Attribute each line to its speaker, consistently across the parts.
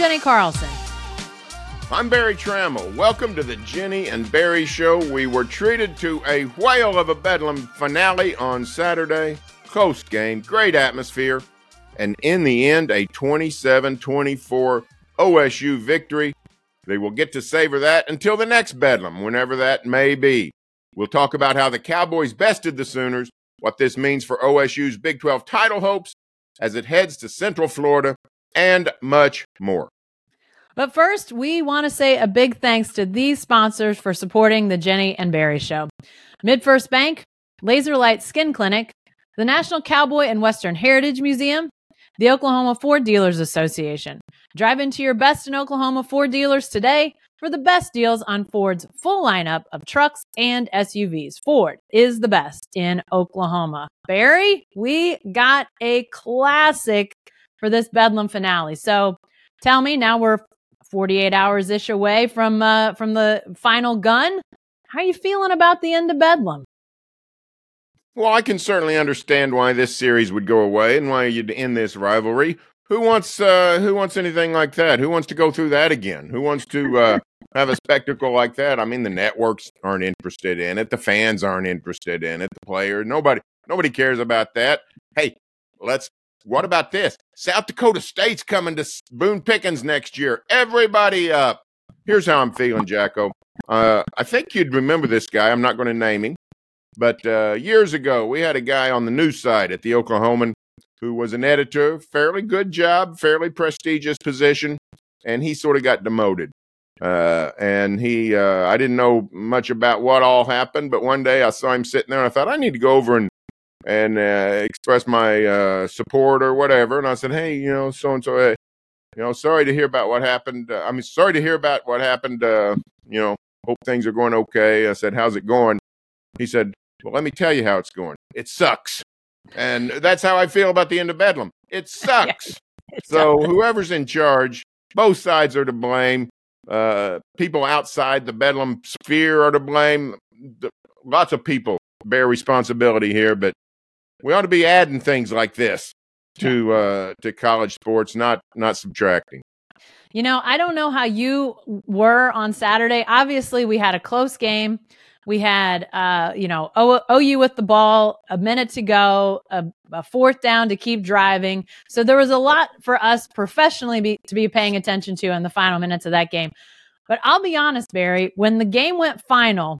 Speaker 1: Jenni Carlson.
Speaker 2: I'm Berry Tramel. Welcome to the Jenni and Berry Show. We were treated to a whale of a bedlam finale on Saturday. Close game, great atmosphere, and in the end, a 27 24 OSU victory. They will get to savor that until the next bedlam, whenever that may be. We'll talk about how the Cowboys bested the Sooners, what this means for OSU's Big 12 title hopes as it heads to Central Florida, and much more.
Speaker 1: But first, we want to say a big thanks to these sponsors for supporting the Jenni and Berry Show MidFirst Bank, Laserlight Skin Clinic, the National Cowboy and Western Heritage Museum, the Oklahoma Ford Dealers Association. Drive into your best in Oklahoma Ford dealers today for the best deals on Ford's full lineup of trucks and SUVs. Ford is the best in Oklahoma. Berry, we got a classic for this Bedlam finale. So tell me, now we're 48 hours ish away from uh, from the final gun. How are you feeling about the end of Bedlam?
Speaker 2: Well, I can certainly understand why this series would go away and why you'd end this rivalry. Who wants uh, who wants anything like that? Who wants to go through that again? Who wants to uh, have a spectacle like that? I mean, the networks aren't interested in it. The fans aren't interested in it. The players, nobody, nobody cares about that. Hey, let's. What about this? South Dakota State's coming to Boone Pickens next year. Everybody up. Here's how I'm feeling, Jacko. Uh, I think you'd remember this guy. I'm not going to name him. But uh, years ago, we had a guy on the news side at the Oklahoman who was an editor, fairly good job, fairly prestigious position, and he sort of got demoted. Uh, and he, uh, I didn't know much about what all happened, but one day I saw him sitting there, and I thought I need to go over and and uh, express my uh, support or whatever. And I said, hey, you know, so and so, hey, you know, sorry to hear about what happened. Uh, I mean, sorry to hear about what happened. Uh, you know, hope things are going okay. I said, how's it going? He said, well, let me tell you how it's going. It sucks. And that's how I feel about the end of Bedlam. It sucks. it so whoever's in charge, both sides are to blame. Uh, people outside the Bedlam sphere are to blame. The, lots of people bear responsibility here, but we ought to be adding things like this to uh, to college sports, not not subtracting.
Speaker 1: You know, I don't know how you were on Saturday. Obviously, we had a close game. We had, uh, you know, o- OU with the ball, a minute to go, a, a, fourth down to keep driving. So there was a lot for us professionally be, to be paying attention to in the final minutes of that game. But I'll be honest, Berry, when the game went final,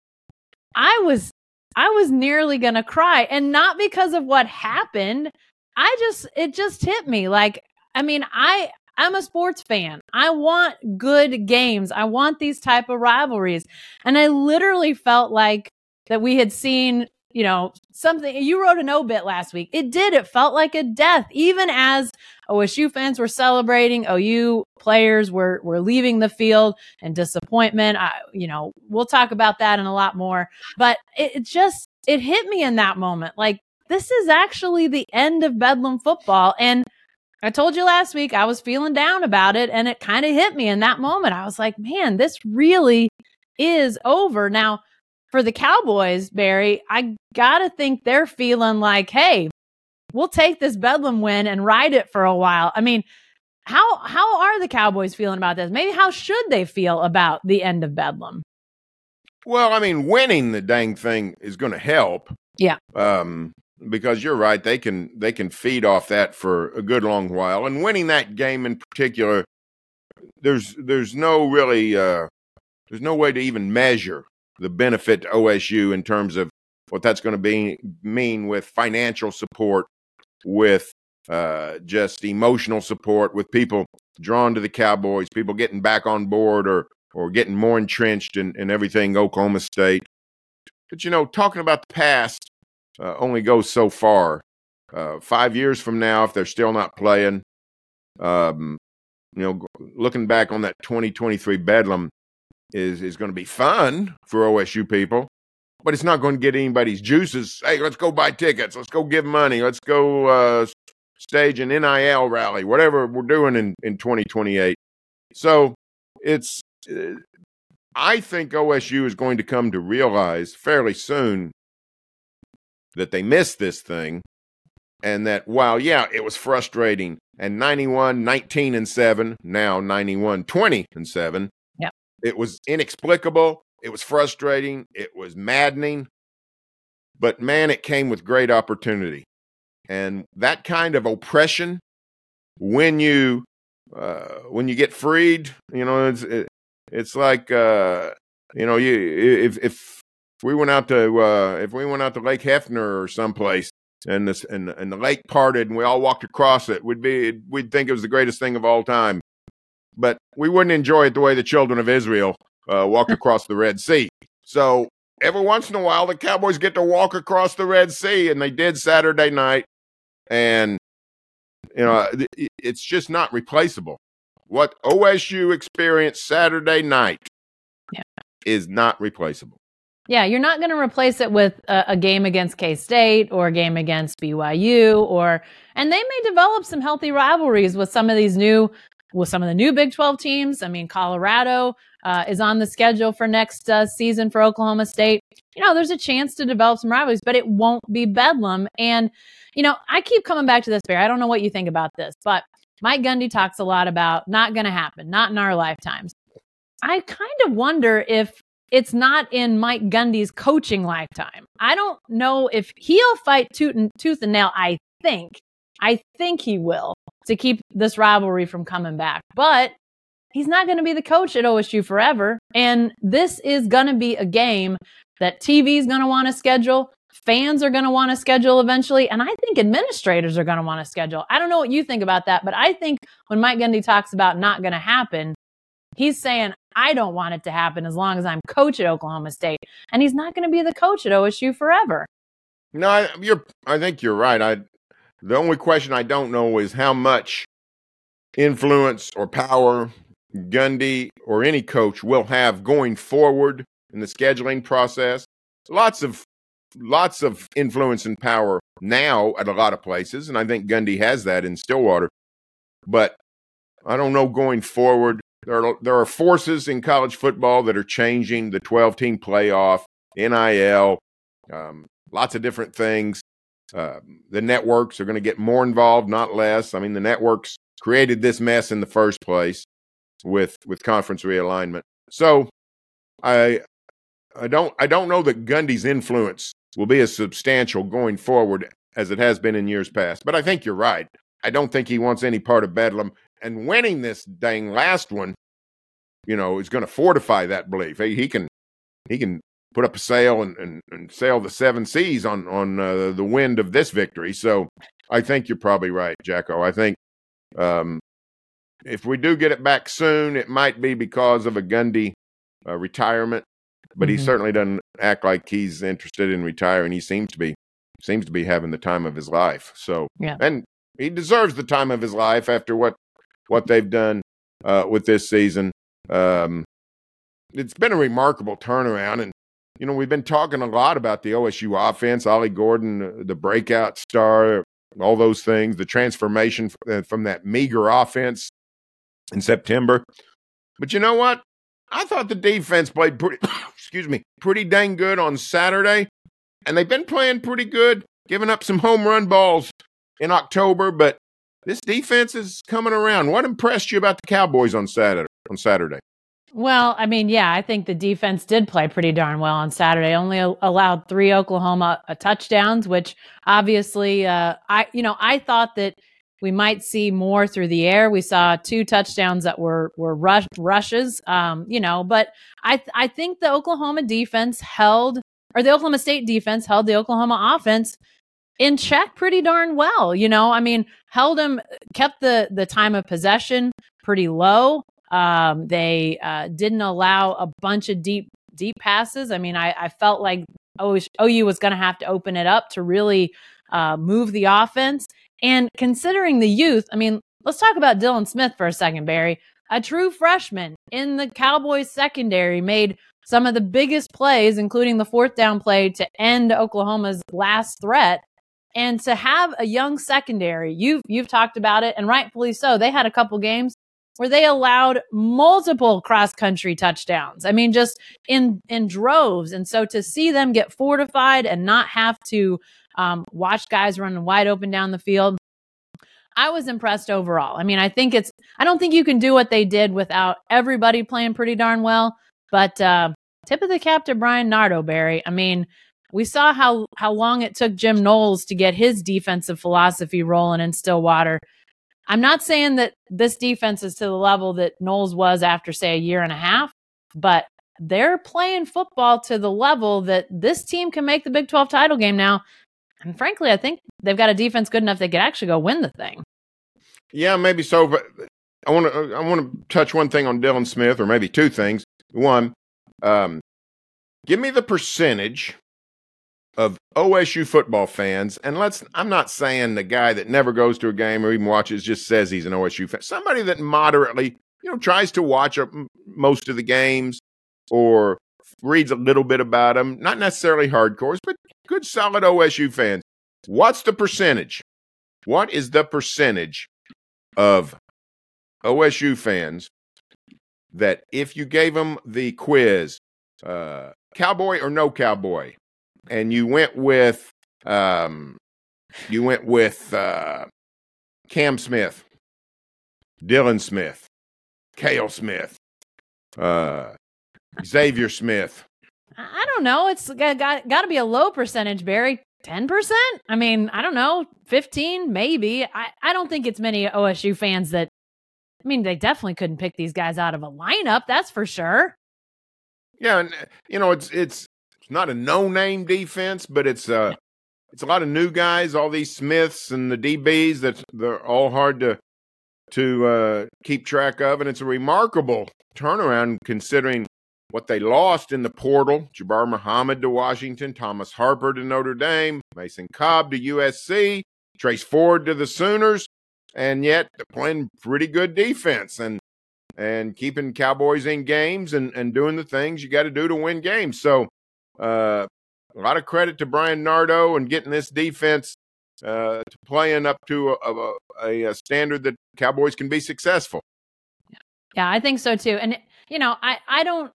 Speaker 1: I was I was nearly going to cry and not because of what happened. I just it just hit me like I mean, I I'm a sports fan. I want good games. I want these type of rivalries. And I literally felt like that we had seen, you know, something you wrote an obit last week. It did. It felt like a death even as OSU fans were celebrating, OU players were were leaving the field and disappointment. I, you know, we'll talk about that and a lot more. But it, it just it hit me in that moment. Like this is actually the end of Bedlam football and I told you last week I was feeling down about it and it kind of hit me in that moment. I was like, man, this really is over. Now, for the Cowboys, Berry, I got to think they're feeling like, hey, we'll take this Bedlam win and ride it for a while. I mean, how how are the Cowboys feeling about this? Maybe how should they feel about the end of Bedlam?
Speaker 2: Well, I mean, winning the dang thing is going to help.
Speaker 1: Yeah.
Speaker 2: Um, because you're right they can they can feed off that for a good long while and winning that game in particular there's there's no really uh, there's no way to even measure the benefit to OSU in terms of what that's going to be mean with financial support with uh, just emotional support with people drawn to the Cowboys people getting back on board or or getting more entrenched in, in everything Oklahoma State but you know talking about the past uh, only goes so far. Uh, five years from now, if they're still not playing, um, you know, looking back on that 2023 Bedlam is is going to be fun for OSU people, but it's not going to get anybody's juices. Hey, let's go buy tickets. Let's go give money. Let's go uh, stage an NIL rally, whatever we're doing in in 2028. So it's. Uh, I think OSU is going to come to realize fairly soon that they missed this thing and that while yeah it was frustrating and 91 19 and 7, now 91 20 and 7. It was inexplicable, it was frustrating, it was maddening. But man, it came with great opportunity. And that kind of oppression when you uh, when you get freed, you know, it's it, it's like uh, you know, you if if we went out to uh, if we went out to Lake Hefner or someplace and this and, and the lake parted and we all walked across it, we'd be we'd think it was the greatest thing of all time, but we wouldn't enjoy it the way the children of Israel uh, walked across the Red Sea. So every once in a while, the Cowboys get to walk across the Red Sea, and they did Saturday night, and you know it's just not replaceable. What OSU experienced Saturday night
Speaker 1: yeah.
Speaker 2: is not replaceable.
Speaker 1: Yeah, you're not going to replace it with a, a game against K State or a game against BYU, or and they may develop some healthy rivalries with some of these new with some of the new Big 12 teams. I mean, Colorado uh, is on the schedule for next uh, season for Oklahoma State. You know, there's a chance to develop some rivalries, but it won't be Bedlam. And, you know, I keep coming back to this, Bear. I don't know what you think about this, but Mike Gundy talks a lot about not going to happen, not in our lifetimes. I kind of wonder if it's not in Mike Gundy's coaching lifetime. I don't know if he'll fight tooth and, tooth and nail. I think. I think he will to keep this rivalry from coming back. But he's not going to be the coach at OSU forever. And this is going to be a game that TV is going to want to schedule. Fans are going to want to schedule eventually. And I think administrators are going to want to schedule. I don't know what you think about that, but I think when Mike Gundy talks about not going to happen, he's saying, I don't want it to happen as long as I'm coach at Oklahoma State. And he's not going to be the coach at OSU forever.
Speaker 2: No, I, you're. I think you're right. I. The only question I don't know is how much influence or power Gundy or any coach will have going forward in the scheduling process. Lots of lots of influence and power now at a lot of places, and I think Gundy has that in Stillwater. But I don't know going forward there are, there are forces in college football that are changing the 12 team playoff, NIL, um, lots of different things. Uh, the networks are going to get more involved, not less. I mean, the networks created this mess in the first place with with conference realignment. So, I I don't I don't know that Gundy's influence will be as substantial going forward as it has been in years past. But I think you're right. I don't think he wants any part of Bedlam and winning this dang last one, you know, is going to fortify that belief. He, he can he can put up a sail and, and, and sail the seven seas on on uh, the wind of this victory. So I think you're probably right, Jacko. I think um, if we do get it back soon, it might be because of a Gundy uh, retirement, but mm-hmm. he certainly doesn't act like he's interested in retiring. He seems to be seems to be having the time of his life. So
Speaker 1: yeah.
Speaker 2: and he deserves the time of his life after what what they've done uh, with this season. Um, it's been a remarkable turnaround, and you know we've been talking a lot about the OSU offense, Ollie Gordon, uh, the breakout star, all those things, the transformation uh, from that meager offense in September. But you know what? I thought the defense played pretty, excuse me, pretty dang good on Saturday, and they've been playing pretty good, giving up some home run balls in October, but this defense is coming around. What impressed you about the Cowboys on Saturday? On Saturday.
Speaker 1: Well, I mean, yeah, I think the defense did play pretty darn well on Saturday. Only allowed three Oklahoma uh, touchdowns, which obviously, uh, I you know, I thought that we might see more through the air. We saw two touchdowns that were were rush, rushes, um, you know, but I I think the Oklahoma defense held, or the Oklahoma State defense held the Oklahoma offense in check pretty darn well. You know, I mean, held them, kept the the time of possession pretty low. Um, they uh, didn't allow a bunch of deep deep passes. I mean, I, I felt like OU was going to have to open it up to really uh, move the offense. And considering the youth, I mean, let's talk about Dylan Smith for a second, Berry. A true freshman in the Cowboys secondary made some of the biggest plays, including the fourth down play to end Oklahoma's last threat. And to have a young secondary, you've you've talked about it, and rightfully so. They had a couple games where they allowed multiple cross country touchdowns. I mean, just in in droves. And so to see them get fortified and not have to um, watch guys running wide open down the field, I was impressed overall. I mean, I think it's, I don't think you can do what they did without everybody playing pretty darn well. But uh, tip of the cap to Bryan Nardo, Berry. I mean, we saw how how long it took Jim Knowles to get his defensive philosophy rolling in Stillwater. I'm not saying that this defense is to the level that Knowles was after, say, a year and a half, but they're playing football to the level that this team can make the Big 12 title game now. And frankly, I think they've got a defense good enough they could actually go win the thing.
Speaker 2: Yeah, maybe so. But I want to I want to touch one thing on Dylan Smith, or maybe two things. One, um, give me the percentage of OSU football fans, and let's I'm not saying the guy that never goes to a game or even watches just says he's an OSU fan. Somebody that moderately, you know, tries to watch most of the games or reads a little bit about them, not necessarily hardcores, but good solid OSU fans. What's the percentage? What is the percentage of OSU fans that if you gave them the quiz, uh, cowboy or no cowboy, and you went with um, you went with uh, Cam Smith, Dylan Smith, Cale Smith, uh, Xavier Smith.
Speaker 1: I don't know. It's got, got, got to be a low percentage, Berry. 10%? I mean, I don't know. 15, maybe. I, I don't think it's many OSU fans that, I mean, they definitely couldn't pick these guys out of a lineup. That's for sure.
Speaker 2: Yeah. And, you know, it's, it's, not a no-name defense, but it's uh it's a lot of new guys, all these Smiths and the DBs that they're all hard to to uh, keep track of, and it's a remarkable turnaround considering what they lost in the portal: Jabbar Muhammad to Washington, Thomas Harper to Notre Dame, Mason Cobb to USC, Trace Ford to the Sooners, and yet they're playing pretty good defense and and keeping Cowboys in games and and doing the things you got to do to win games. So uh, a lot of credit to Bryan Nardo and getting this defense uh, to playing up to a, a, a, standard that Cowboys can be successful.
Speaker 1: Yeah, I think so too. And you know, I I don't.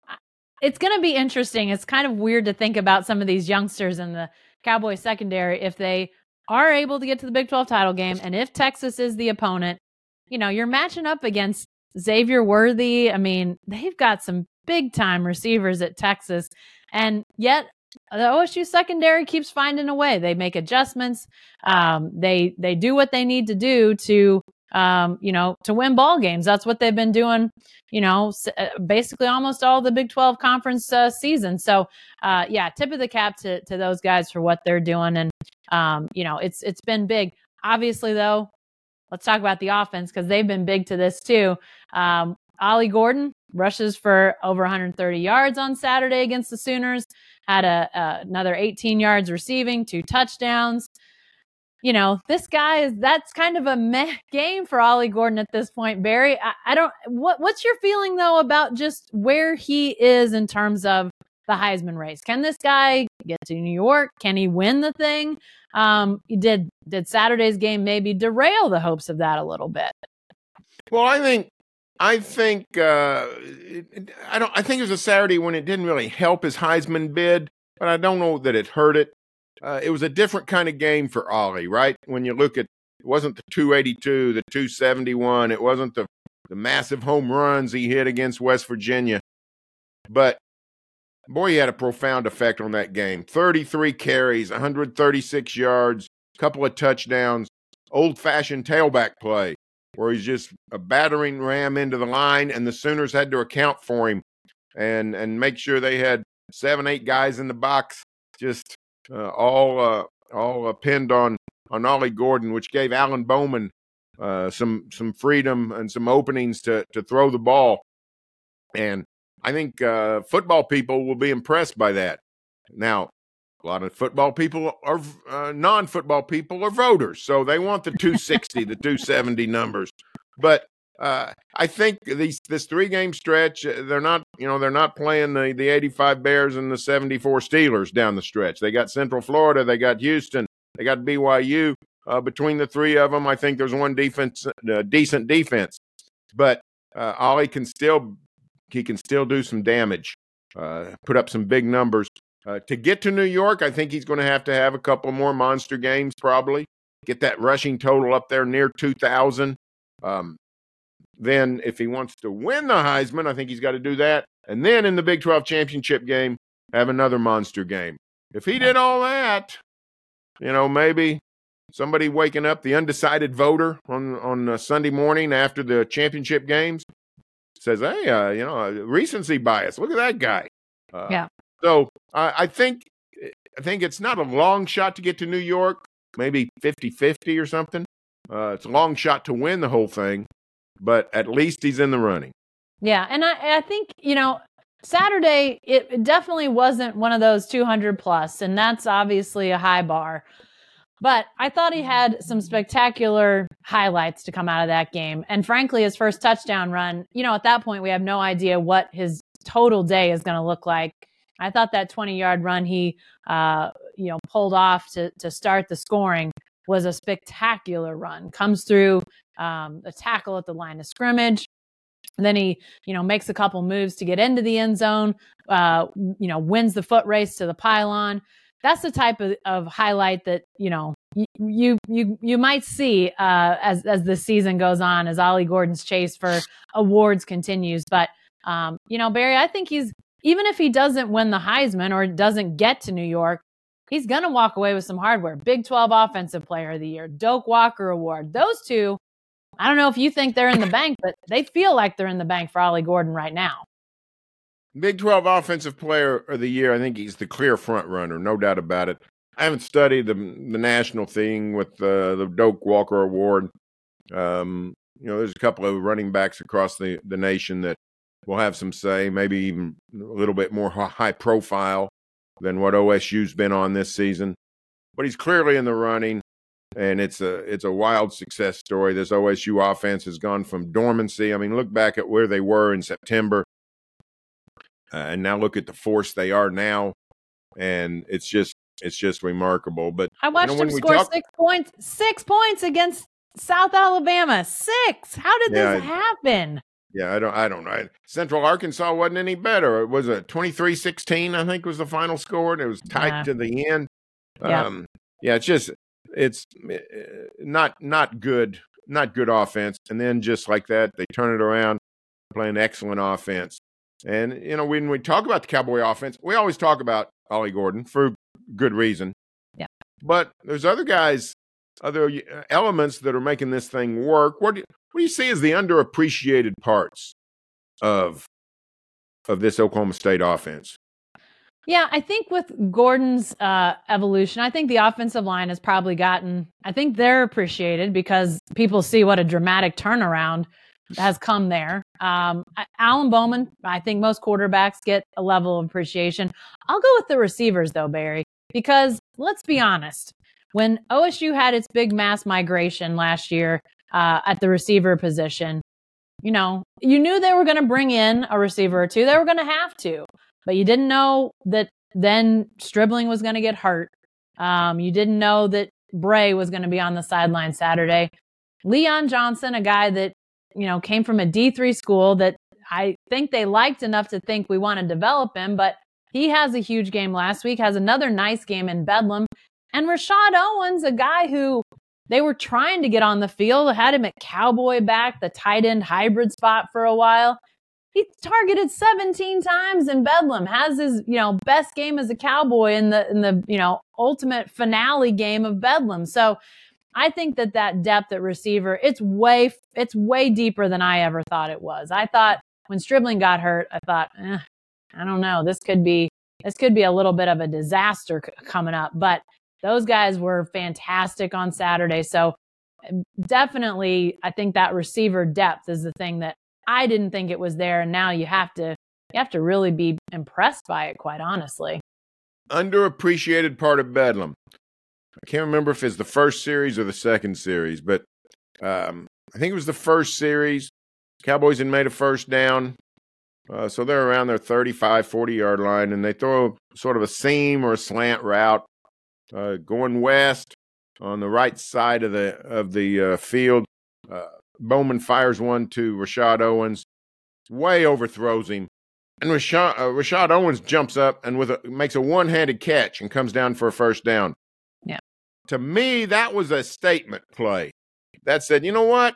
Speaker 1: It's going to be interesting. It's kind of weird to think about some of these youngsters in the Cowboys secondary if they are able to get to the Big 12 title game and if Texas is the opponent. You know, you're matching up against Xavier Worthy. I mean, they've got some big time receivers at Texas. And yet the OSU secondary keeps finding a way. They make adjustments. Um, they they do what they need to do to um, you know to win ball games. That's what they've been doing. You know, uh, basically almost all the Big Twelve conference uh, season. So uh, yeah, tip of the cap to to those guys for what they're doing. And um, you know, it's it's been big. Obviously, though, let's talk about the offense because they've been big to this too. Um, Ollie Gordon rushes for over 130 yards on Saturday against the Sooners, had a, another 18 yards receiving, two touchdowns. You know, this guy is that's kind of a meh game for Ollie Gordon at this point, Berry. I, I don't what what's your feeling though about just where he is in terms of the Heisman race. Can this guy get to New York? Can he win the thing? Um, did did Saturday's game maybe derail the hopes of that a little bit?
Speaker 2: Well, I think I think uh, I don't. I think it was a Saturday when it didn't really help his Heisman bid, but I don't know that it hurt it. Uh, it was a different kind of game for Ollie, right? When you look at, it wasn't the 282, the 271. It wasn't the the massive home runs he hit against West Virginia, but boy, he had a profound effect on that game. 33 carries, 136 yards, a couple of touchdowns, old fashioned tailback play where he's just a battering ram into the line, and the Sooners had to account for him and and make sure they had seven, eight guys in the box, just uh, all uh, all uh, pinned on on Ollie Gordon, which gave Alan Bowman uh, some some freedom and some openings to to throw the ball. And I think uh, football people will be impressed by that. Now, a lot of football people are uh, non-football people are voters, so they want the 260, the 270 numbers. But uh, I think these this three game stretch, uh, they're not you know they're not playing the the 85 Bears and the 74 Steelers down the stretch. They got Central Florida, they got Houston, they got BYU. Uh, between the three of them, I think there's one defense, uh, decent defense. But uh, Ollie can still he can still do some damage, uh, put up some big numbers. Uh, to get to New York, I think he's going to have to have a couple more monster games, probably. get that rushing total up there near 2,000. Um, then, if he wants to win the Heisman, I think he's got to do that. And then in the Big 12 championship game, have another monster game. If he did all that, you know, maybe somebody waking up, the undecided voter on on Sunday morning after the championship games, says, "Hey, uh, you know, recency bias. Look at that guy."
Speaker 1: Uh, yeah.
Speaker 2: So I think I think it's not a long shot to get to New York, maybe 50-50 or something. Uh, it's a long shot to win the whole thing, but at least he's in the running.
Speaker 1: Yeah, and I, I think you know Saturday it definitely wasn't one of those 200 plus, and that's obviously a high bar. But I thought he had some spectacular highlights to come out of that game. And frankly, his first touchdown run, you know, at that point, we have no idea what his total day is going to look like. I thought that 20 yard run he, uh, you know, pulled off to, to start the scoring was a spectacular run. Comes through um, a tackle at the line of scrimmage. Then he, you know, makes a couple moves to get into the end zone. Uh, you know, wins the foot race to the pylon that's the type of, of highlight that you know you you you might see uh, as as the season goes on, as Ollie Gordon's chase for awards continues. But um, you know, Berry, I think he's even if he doesn't win the Heisman or doesn't get to New York, he's gonna walk away with some hardware. Big Twelve Offensive Player of the Year, Doak Walker Award. Those two, I don't know if you think they're in the bank, but they feel like they're in the bank for Ollie Gordon right now.
Speaker 2: Big 12 Offensive Player of the Year. I think he's the clear front runner, no doubt about it. I haven't studied the the national thing with uh, the Doak Walker Award. Um, you know, there's a couple of running backs across the, the nation that will have some say, maybe even a little bit more high profile than what OSU's been on this season. But he's clearly in the running, and it's a it's a wild success story. This OSU offense has gone from dormancy. I mean, look back at where they were in September uh, and now look at the force they are now, and it's just it's just remarkable. But
Speaker 1: I watched you know, him score talk- six points, six points against South Alabama. Six. How did yeah, this happen?
Speaker 2: Yeah, I don't I don't know. Central Arkansas wasn't any better. It was a 23-16, I think was the final score. And it was tied yeah. to the end. Yeah. Um, yeah, it's just it's eh, not not good, not good offense. And then just like that, they turn it around, playing excellent offense. And, you know, when we talk about the Cowboy offense, we always talk about Ollie Gordon for good reason.
Speaker 1: Yeah.
Speaker 2: But there's other guys, other uh, elements that are making this thing work. What do you, what do you see as the underappreciated parts of of this Oklahoma State offense?
Speaker 1: Yeah, I think with Gordon's uh, evolution, I think the offensive line has probably gotten, I think they're appreciated because people see what a dramatic turnaround has come there. Um, Alan Bowman, I think most quarterbacks get a level of appreciation. I'll go with the receivers though, Berry, because let's be honest. When OSU had its big mass migration last year uh, at the receiver position, you know, you knew they were going to bring in a receiver or two. They were going to have to, but you didn't know that then Stribling was going to get hurt. Um, you didn't know that Bray was going to be on the sideline Saturday. Leon Johnson, a guy that you know, came from a D3 school that I think they liked enough to think we want to develop him, but he has a huge game last week, has another nice game in Bedlam. And Rashod Owens, a guy who they were trying to get on the field, had him at Cowboy back, the tight end hybrid spot for a while. He targeted 17 times in Bedlam, has his, you know, best game as a Cowboy in the in the, you know, ultimate finale game of Bedlam. So I think that that depth at receiver, it's way, it's way deeper than I ever thought it was. I thought when Stribling got hurt, I thought, eh, I don't know, this could be, this could be a little bit of a disaster c- coming up. But those guys were fantastic on Saturday. So definitely, I think that receiver depth is the thing that I didn't think it was there. And now you have to, you have to really be impressed by it, quite honestly.
Speaker 2: Underappreciated part of Bedlam. I can't remember if it's the first series or the second series, but um, I think it was the first series. Cowboys had made a first down. Uh, so they're around their 35, 40 yard line, and they throw sort of a seam or a slant route uh, going west on the right side of the of the uh, field. Uh, Bowman fires one to Rashod Owens, way overthrows him, and Rashod, uh, Rashod Owens jumps up and with a, makes a one handed catch and comes down for a first down.
Speaker 1: Yeah.
Speaker 2: to me, that was a statement play that said, you know what?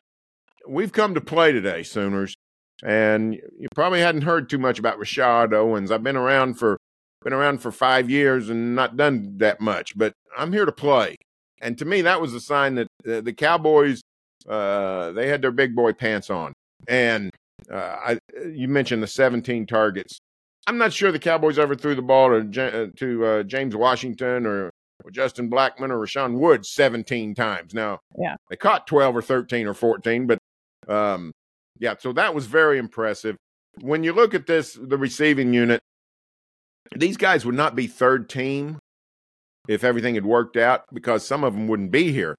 Speaker 2: We've come to play today, Sooners. And you probably hadn't heard too much about Rashod Owens. I've been around for been around for five years and not done that much, but I'm here to play. And to me, that was a sign that uh, the Cowboys uh, they had their big boy pants on. And uh, I, you mentioned the 17 targets. I'm not sure the Cowboys ever threw the ball to, uh, to uh, James Washington or, or, Justin Blackmon or Rashaun Woods 17 times. Now,
Speaker 1: yeah,
Speaker 2: they caught 12 or 13 or 14, but um, yeah, so that was very impressive. When you look at this, the receiving unit, these guys would not be third team if everything had worked out because some of them wouldn't be here.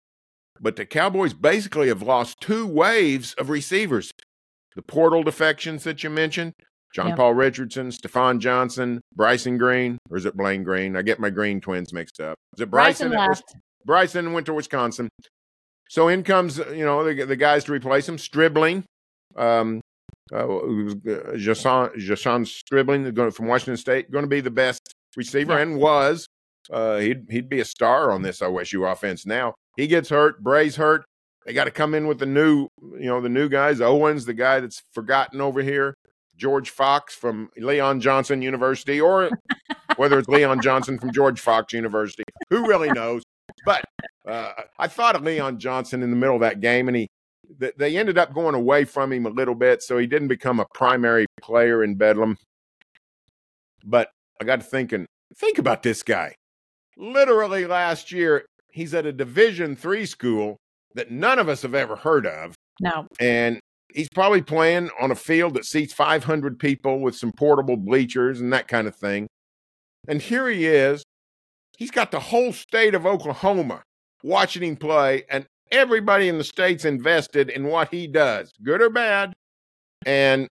Speaker 2: But the Cowboys basically have lost two waves of receivers. The portal defections that you mentioned, John yep. Paul Richardson, Stafon Johnson, Bryson Green, or is it Blaine Green? I get my Green twins mixed up. Is it Bryson?
Speaker 1: Bryson left.
Speaker 2: Bryson went to Wisconsin. So in comes, you know, the, the guys to replace him. Stribling, um, uh, Jason, Jason Stribling from Washington State, going to be the best receiver and was. Uh, he'd he'd be a star on this OSU offense now. He gets hurt. Bray's hurt. They got to come in with the new, you know, the new guys. Owens, the guy that's forgotten over here. George Fox from Leon Johnson University, or whether it's Leon Johnson from George Fox University. Who really knows? But uh, I thought of Leon Johnson in the middle of that game, and he they ended up going away from him a little bit, so he didn't become a primary player in Bedlam. But I got to thinking, think about this guy. Literally last year, he's at a Division three school that none of us have ever heard of.
Speaker 1: No.
Speaker 2: And he's probably playing on a field that seats 500 people with some portable bleachers and that kind of thing. And here he is. He's got the whole state of Oklahoma watching him play, and everybody in the state's invested in what he does, good or bad. And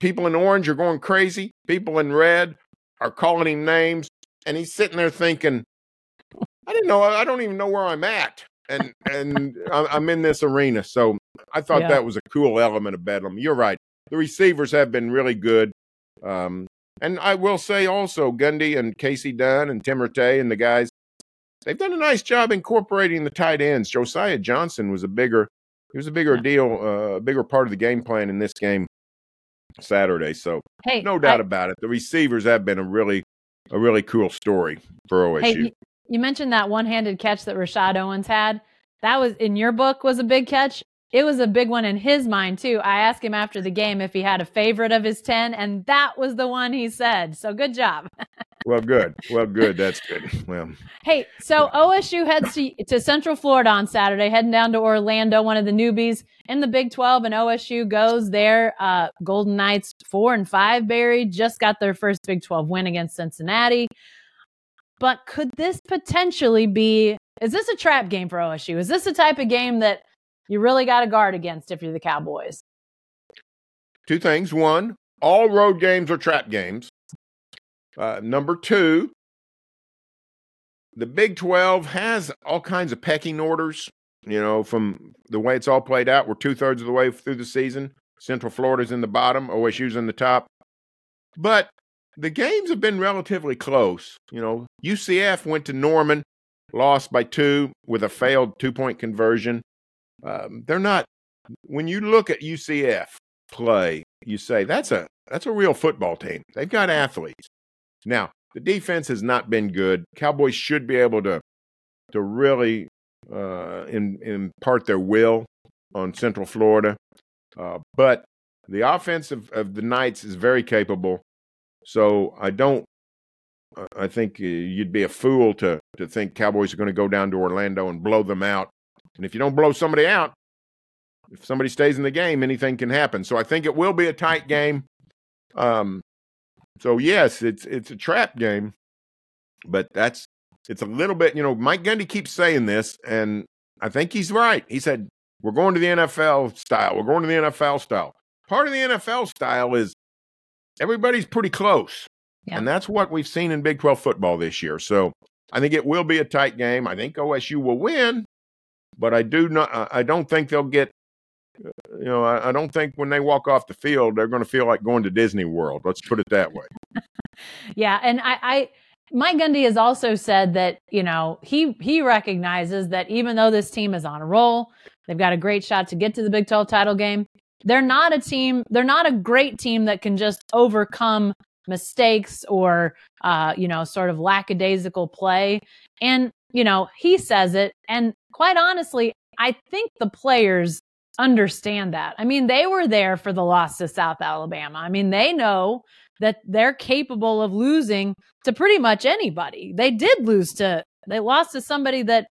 Speaker 2: people in orange are going crazy. People in red are calling him names. And he's sitting there thinking, I didn't know, I don't even know where I'm at. And and I'm in this arena. So I thought yeah. that was a cool element of Bedlam. You're right. The receivers have been really good. Um, and I will say also, Gundy and Kasey Dunn and Tim Rattay and the guys, they've done a nice job incorporating the tight ends. Josiah Johnson was a bigger, he was a bigger yeah. deal, uh, a bigger part of the game plan in this game Saturday. So hey, no doubt I, about it. The receivers have been a really, a really cool story for OSU. Hey,
Speaker 1: you, you mentioned that one-handed catch that Rashod Owens had. That was in your book was a big catch it was a big one in his mind too. I asked him after the game if he had a favorite of his 10 and that was the one he said. So good job.
Speaker 2: well, good. Well, good. That's good. Well.
Speaker 1: Hey, so OSU heads to, to Central Florida on Saturday, heading down to Orlando, one of the newbies in the Big 12 and OSU goes there. Uh, Golden Knights 4 and 5 buried, just got their first Big 12 win against Cincinnati. But could this potentially be is this a trap game for OSU? Is this the type of game that you really got to guard against if you're the Cowboys.
Speaker 2: Two things. One, all road games are trap games. Uh, number two, the Big 12 has all kinds of pecking orders, you know, from the way it's all played out. We're two thirds of the way through the season. Central Florida's in the bottom, OSU's in the top. But the games have been relatively close. You know, UCF went to Norman, lost by two with a failed two point conversion. Um, they're not. When you look at UCF play, you say that's a that's a real football team. They've got athletes. Now the defense has not been good. Cowboys should be able to to really uh, in, impart their will on Central Florida, uh, but the offense of, of the Knights is very capable. So I don't. I think uh, you'd be a fool to to think Cowboys are going to go down to Orlando and blow them out and if you don't blow somebody out, if somebody stays in the game, anything can happen. So I think it will be a tight game. Um, so yes, it's it's a trap game, but that's it's a little bit. You know, Mike Gundy keeps saying this, and I think he's right. He said we're going to the NFL style. We're going to the NFL style. Part of the NFL style is everybody's pretty close, yeah. and that's what we've seen in Big Twelve football this year. So I think it will be a tight game. I think OSU will win, but I do not. I don't think they'll get. You know, I, I don't think when they walk off the field they're going to feel like going to Disney World. Let's put it that way.
Speaker 1: yeah, and I, I Mike Gundy has also said that, you know, he he recognizes that even though this team is on a roll, they've got a great shot to get to the Big 12 title game. They're not a team, they're not a great team that can just overcome mistakes or uh, you know, sort of lackadaisical play. And, you know, he says it and quite honestly, I think the players understand that. I mean, they were there for the loss to South Alabama. I mean, they know that they're capable of losing to pretty much anybody. They did lose to, they lost to somebody that,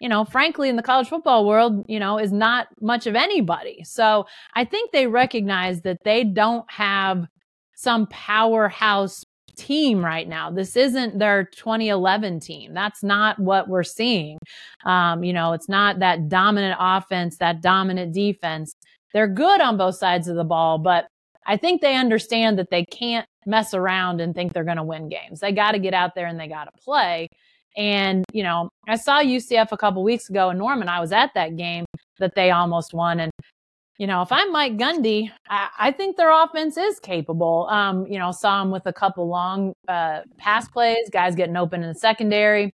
Speaker 1: you know, frankly, in the college football world, you know, is not much of anybody. So I think they recognize that they don't have some powerhouse team right now. This isn't their 2011 team. That's not what we're seeing. Um, you know, it's not that dominant offense, that dominant defense. They're good on both sides of the ball, but I think they understand that they can't mess around and think they're going to win games. They got to get out there and they got to play. And, you know, I saw UCF a couple weeks ago in Norman. I was at that game that they almost won. And, you know, if I'm Mike Gundy, I, I think their offense is capable. Um, you know, saw him with a couple long uh, pass plays, guys getting open in the secondary.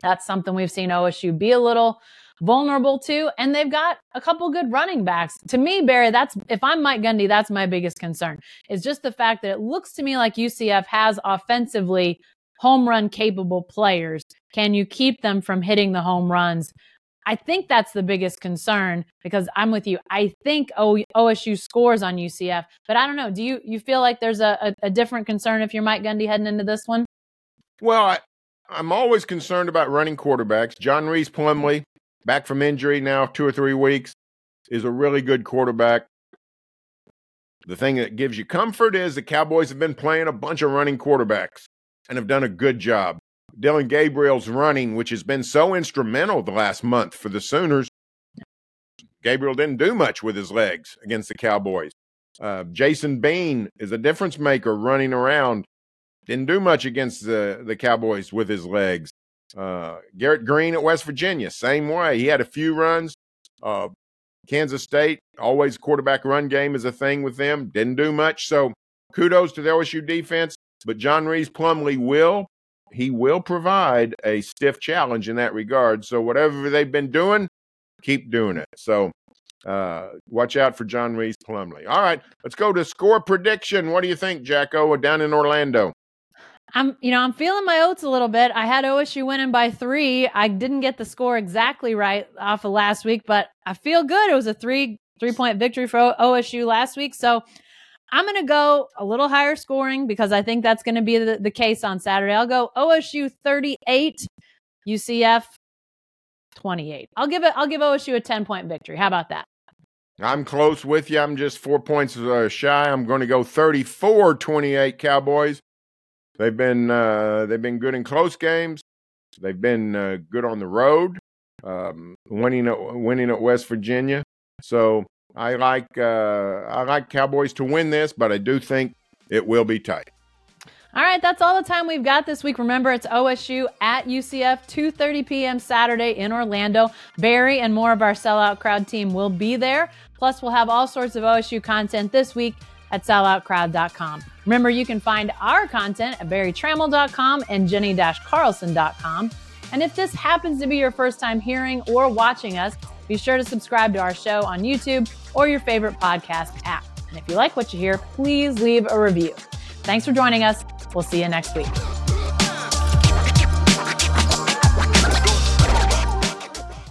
Speaker 1: That's something we've seen OSU be a little vulnerable to. And they've got a couple good running backs. To me, Berry, that's if I'm Mike Gundy, that's my biggest concern. Is just the fact that it looks to me like UCF has offensively home run capable players. Can you keep them from hitting the home runs? I think that's the biggest concern because I'm with you. I think OSU scores on UCF, but I don't know. Do you you feel like there's a, a, a different concern if you're Mike Gundy heading into this one?
Speaker 2: Well, I, I'm always concerned about running quarterbacks. John Rhys Plumlee, back from injury now, two or three weeks, is a really good quarterback. The thing that gives you comfort is the Cowboys have been playing a bunch of running quarterbacks and have done a good job. Dillon Gabriel's running, which has been so instrumental the last month for the Sooners. Gabriel didn't do much with his legs against the Cowboys. Uh, Jason Bean is a difference maker running around. Didn't do much against the, the Cowboys with his legs. Uh, Garrett Greene at West Virginia, same way. He had a few runs. Uh, Kansas State, always quarterback run game is a thing with them. Didn't do much. So kudos to the OSU defense. But John Rhys Plumlee will he will provide a stiff challenge in that regard. So whatever they've been doing, keep doing it. So uh, watch out for John Rhys Plumlee. All right, let's go to score prediction. What do you think, Jacko, down in Orlando?
Speaker 1: I'm, you know, I'm feeling my oats a little bit. I had OSU winning by three. I didn't get the score exactly right off of last week, but I feel good. It was a three three point victory for OSU last week. So I'm going to go a little higher scoring because I think that's going to be the, the case on Saturday. I'll go OSU 38, UCF 28. I'll give it. I'll give OSU a 10 point victory. How about that?
Speaker 2: I'm close with you. I'm just four points uh, shy. I'm going to go 34 28 Cowboys. They've been uh, they've been good in close games. They've been uh, good on the road, um, winning at, winning at West Virginia. So I like uh, I like Cowboys to win this, but I do think it will be tight.
Speaker 1: All right, that's all the time we've got this week. Remember, it's OSU at UCF, 2:30 p.m. Saturday in Orlando. Berry and more of our sellout crowd team will be there. Plus, we'll have all sorts of OSU content this week at selloutcrowd.com. Remember, you can find our content at barrytrammell.com and jenny-carlson.com. And if this happens to be your first time hearing or watching us, be sure to subscribe to our show on YouTube or your favorite podcast app. And if you like what you hear, please leave a review. Thanks for joining us. We'll see you next week.